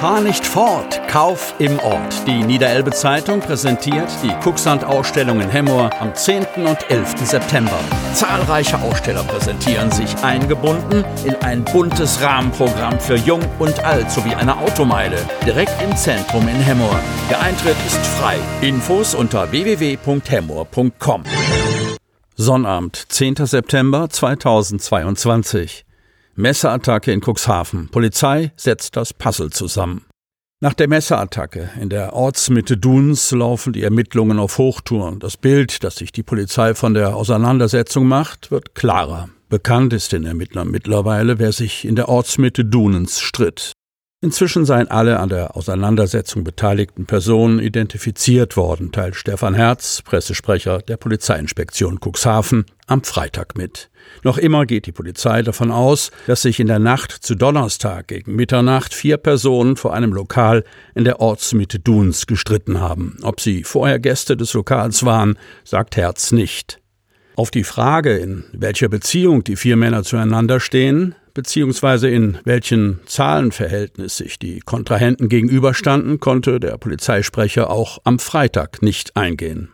Fahr nicht fort, Kauf im Ort. Die Niederelbe Zeitung präsentiert die Kuxand-Ausstellung in Hemmoor am 10. und 11. September. Zahlreiche Aussteller präsentieren sich eingebunden in ein buntes Rahmenprogramm für Jung und Alt sowie eine Automeile direkt im Zentrum in Hemmoor. Der Eintritt ist frei. Infos unter www.hemmoor.com. Sonnabend, 10. September 2022. Messerattacke in Cuxhaven. Polizei setzt das Puzzle zusammen. Nach der Messerattacke in der Ortsmitte Duns laufen die Ermittlungen auf Hochtouren. Das Bild, das sich die Polizei von der Auseinandersetzung macht, wird klarer. Bekannt ist den Ermittlern mittlerweile, wer sich in der Ortsmitte Dunens stritt. Inzwischen seien alle an der Auseinandersetzung beteiligten Personen identifiziert worden, teilt Stefan Herz, Pressesprecher der Polizeiinspektion Cuxhaven, am Freitag mit. Noch immer geht die Polizei davon aus, dass sich in der Nacht zu Donnerstag gegen Mitternacht vier Personen vor einem Lokal in der Ortsmitte Duns gestritten haben. Ob sie vorher Gäste des Lokals waren, sagt Herz nicht. Auf die Frage, in welcher Beziehung die vier Männer zueinander stehen, beziehungsweise in welchen Zahlenverhältnis sich die Kontrahenten gegenüberstanden, konnte der Polizeisprecher auch am Freitag nicht eingehen.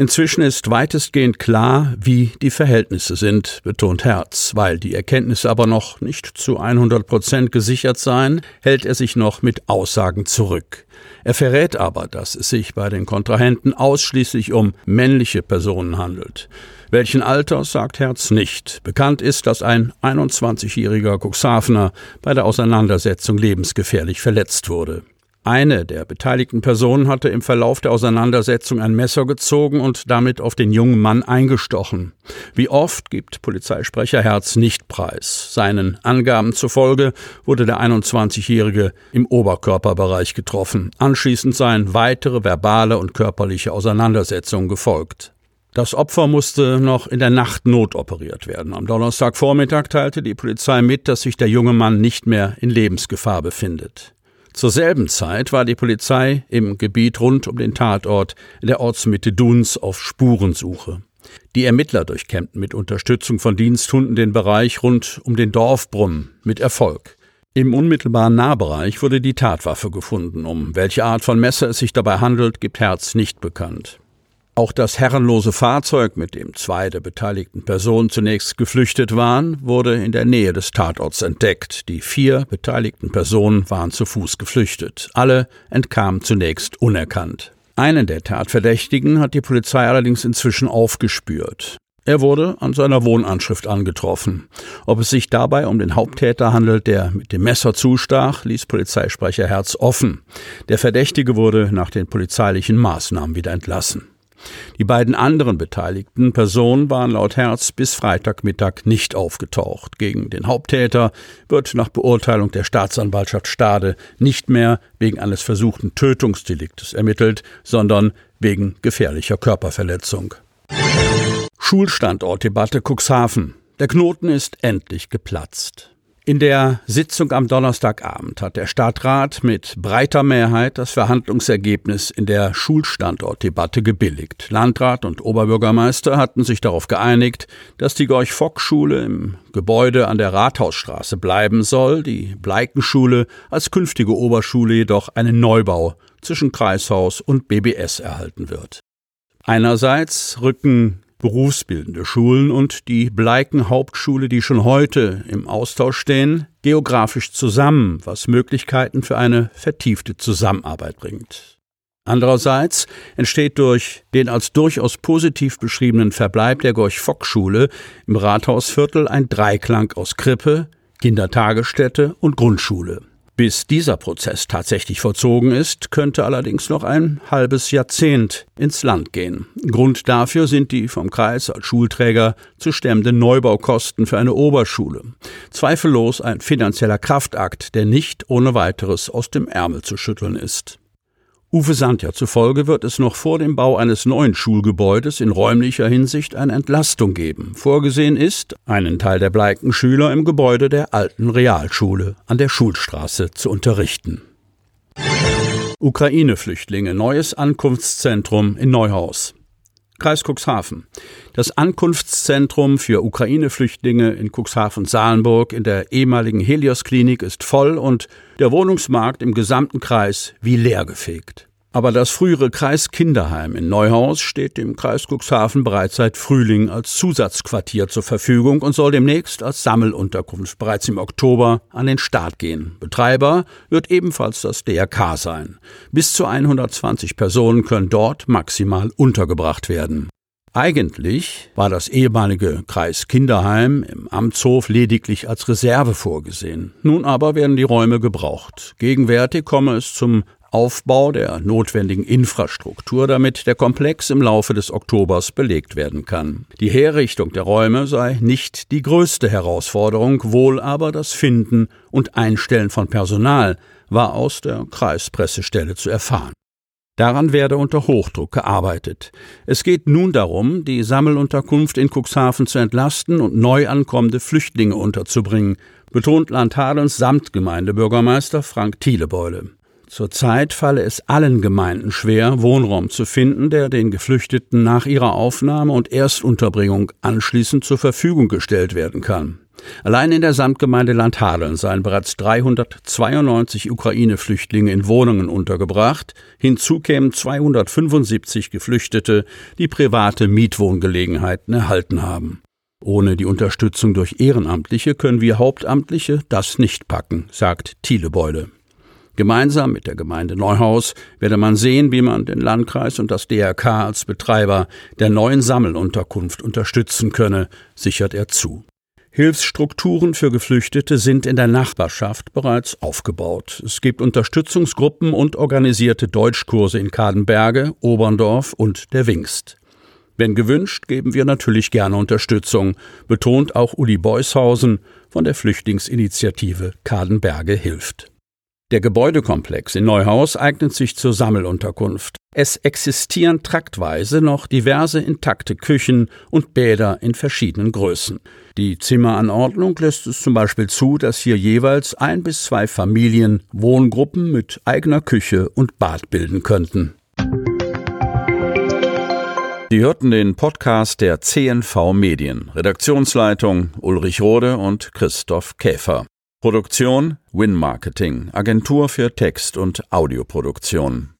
Inzwischen ist weitestgehend klar, wie die Verhältnisse sind, betont Herz. Weil die Erkenntnisse aber noch nicht zu 100 Prozent gesichert seien, hält er sich noch mit Aussagen zurück. Er verrät aber, dass es sich bei den Kontrahenten ausschließlich um männliche Personen handelt. Welchen Alters sagt Herz nicht. Bekannt ist, dass ein 21-jähriger Cuxhavener bei der Auseinandersetzung lebensgefährlich verletzt wurde. Eine der beteiligten Personen hatte im Verlauf der Auseinandersetzung ein Messer gezogen und damit auf den jungen Mann eingestochen. Wie oft gibt Polizeisprecher Herz nicht preis. Seinen Angaben zufolge wurde der 21-Jährige im Oberkörperbereich getroffen. Anschließend seien weitere verbale und körperliche Auseinandersetzungen gefolgt. Das Opfer musste noch in der Nacht notoperiert werden. Am Donnerstagvormittag teilte die Polizei mit, dass sich der junge Mann nicht mehr in Lebensgefahr befindet. Zur selben Zeit war die Polizei im Gebiet rund um den Tatort in der Ortsmitte Duns auf Spurensuche. Die Ermittler durchkämmten mit Unterstützung von Diensthunden den Bereich rund um den Dorfbrunnen mit Erfolg. Im unmittelbaren Nahbereich wurde die Tatwaffe gefunden. Um welche Art von Messer es sich dabei handelt, gibt Herz nicht bekannt. Auch das herrenlose Fahrzeug, mit dem zwei der beteiligten Personen zunächst geflüchtet waren, wurde in der Nähe des Tatorts entdeckt. Die vier beteiligten Personen waren zu Fuß geflüchtet. Alle entkamen zunächst unerkannt. Einen der Tatverdächtigen hat die Polizei allerdings inzwischen aufgespürt. Er wurde an seiner Wohnanschrift angetroffen. Ob es sich dabei um den Haupttäter handelt, der mit dem Messer zustach, ließ Polizeisprecher Herz offen. Der Verdächtige wurde nach den polizeilichen Maßnahmen wieder entlassen. Die beiden anderen beteiligten Personen waren laut Herz bis Freitagmittag nicht aufgetaucht. Gegen den Haupttäter wird nach Beurteilung der Staatsanwaltschaft Stade nicht mehr wegen eines versuchten Tötungsdeliktes ermittelt, sondern wegen gefährlicher Körperverletzung. Schulstandortdebatte Cuxhaven. Der Knoten ist endlich geplatzt. In der Sitzung am Donnerstagabend hat der Stadtrat mit breiter Mehrheit das Verhandlungsergebnis in der Schulstandortdebatte gebilligt. Landrat und Oberbürgermeister hatten sich darauf geeinigt, dass die Gorch-Fock-Schule im Gebäude an der Rathausstraße bleiben soll, die Bleikenschule als künftige Oberschule jedoch einen Neubau zwischen Kreishaus und BBS erhalten wird. Einerseits rücken berufsbildende Schulen und die Bleiken Hauptschule, die schon heute im Austausch stehen, geografisch zusammen, was Möglichkeiten für eine vertiefte Zusammenarbeit bringt. Andererseits entsteht durch den als durchaus positiv beschriebenen Verbleib der Gorch-Fock-Schule im Rathausviertel ein Dreiklang aus Krippe, Kindertagesstätte und Grundschule. Bis dieser Prozess tatsächlich vollzogen ist, könnte allerdings noch ein halbes Jahrzehnt ins Land gehen. Grund dafür sind die vom Kreis als Schulträger zu stemmenden Neubaukosten für eine Oberschule. Zweifellos ein finanzieller Kraftakt, der nicht ohne weiteres aus dem Ärmel zu schütteln ist. Uwe Sandja zufolge wird es noch vor dem Bau eines neuen Schulgebäudes in räumlicher Hinsicht eine Entlastung geben. Vorgesehen ist, einen Teil der Bleikenschüler im Gebäude der alten Realschule an der Schulstraße zu unterrichten. Ukraine-Flüchtlinge, neues Ankunftszentrum in Neuhaus. Kreis Cuxhaven. Das Ankunftszentrum für Ukraine-Flüchtlinge in Cuxhaven-Salenburg in der ehemaligen Helios-Klinik ist voll und der Wohnungsmarkt im gesamten Kreis wie leergefegt. Aber das frühere Kreiskinderheim in Neuhaus steht dem Kreis Cuxhaven bereits seit Frühling als Zusatzquartier zur Verfügung und soll demnächst als Sammelunterkunft bereits im Oktober an den Start gehen. Betreiber wird ebenfalls das DRK sein. Bis zu 120 Personen können dort maximal untergebracht werden. Eigentlich war das ehemalige Kreiskinderheim im Amtshof lediglich als Reserve vorgesehen. Nun aber werden die Räume gebraucht. Gegenwärtig komme es zum Aufbau der notwendigen Infrastruktur, damit der Komplex im Laufe des Oktobers belegt werden kann. Die Herrichtung der Räume sei nicht die größte Herausforderung, wohl aber das Finden und Einstellen von Personal war aus der Kreispressestelle zu erfahren. Daran werde unter Hochdruck gearbeitet. Es geht nun darum, die Sammelunterkunft in Cuxhaven zu entlasten und neu ankommende Flüchtlinge unterzubringen, betont Landhadens Samtgemeindebürgermeister Frank Thielebeule. Zurzeit falle es allen Gemeinden schwer, Wohnraum zu finden, der den Geflüchteten nach ihrer Aufnahme und Erstunterbringung anschließend zur Verfügung gestellt werden kann. Allein in der Samtgemeinde Landhadeln seien bereits 392 Ukraine-Flüchtlinge in Wohnungen untergebracht. Hinzu kämen 275 Geflüchtete, die private Mietwohngelegenheiten erhalten haben. Ohne die Unterstützung durch Ehrenamtliche können wir Hauptamtliche das nicht packen, sagt Thielebeule. Gemeinsam mit der Gemeinde Neuhaus werde man sehen, wie man den Landkreis und das DRK als Betreiber der neuen Sammelunterkunft unterstützen könne, sichert er zu. Hilfsstrukturen für Geflüchtete sind in der Nachbarschaft bereits aufgebaut. Es gibt Unterstützungsgruppen und organisierte Deutschkurse in Kadenberge, Oberndorf und der Wingst. Wenn gewünscht, geben wir natürlich gerne Unterstützung, betont auch Uli Beushausen von der Flüchtlingsinitiative Kadenberge hilft. Der Gebäudekomplex in Neuhaus eignet sich zur Sammelunterkunft. Es existieren traktweise noch diverse intakte Küchen und Bäder in verschiedenen Größen. Die Zimmeranordnung lässt es zum Beispiel zu, dass hier jeweils ein bis zwei Familien Wohngruppen mit eigener Küche und Bad bilden könnten. Sie hörten den Podcast der CNV Medien. Redaktionsleitung Ulrich Rode und Christoph Käfer. Produktion Win Marketing, Agentur für Text- und Audioproduktion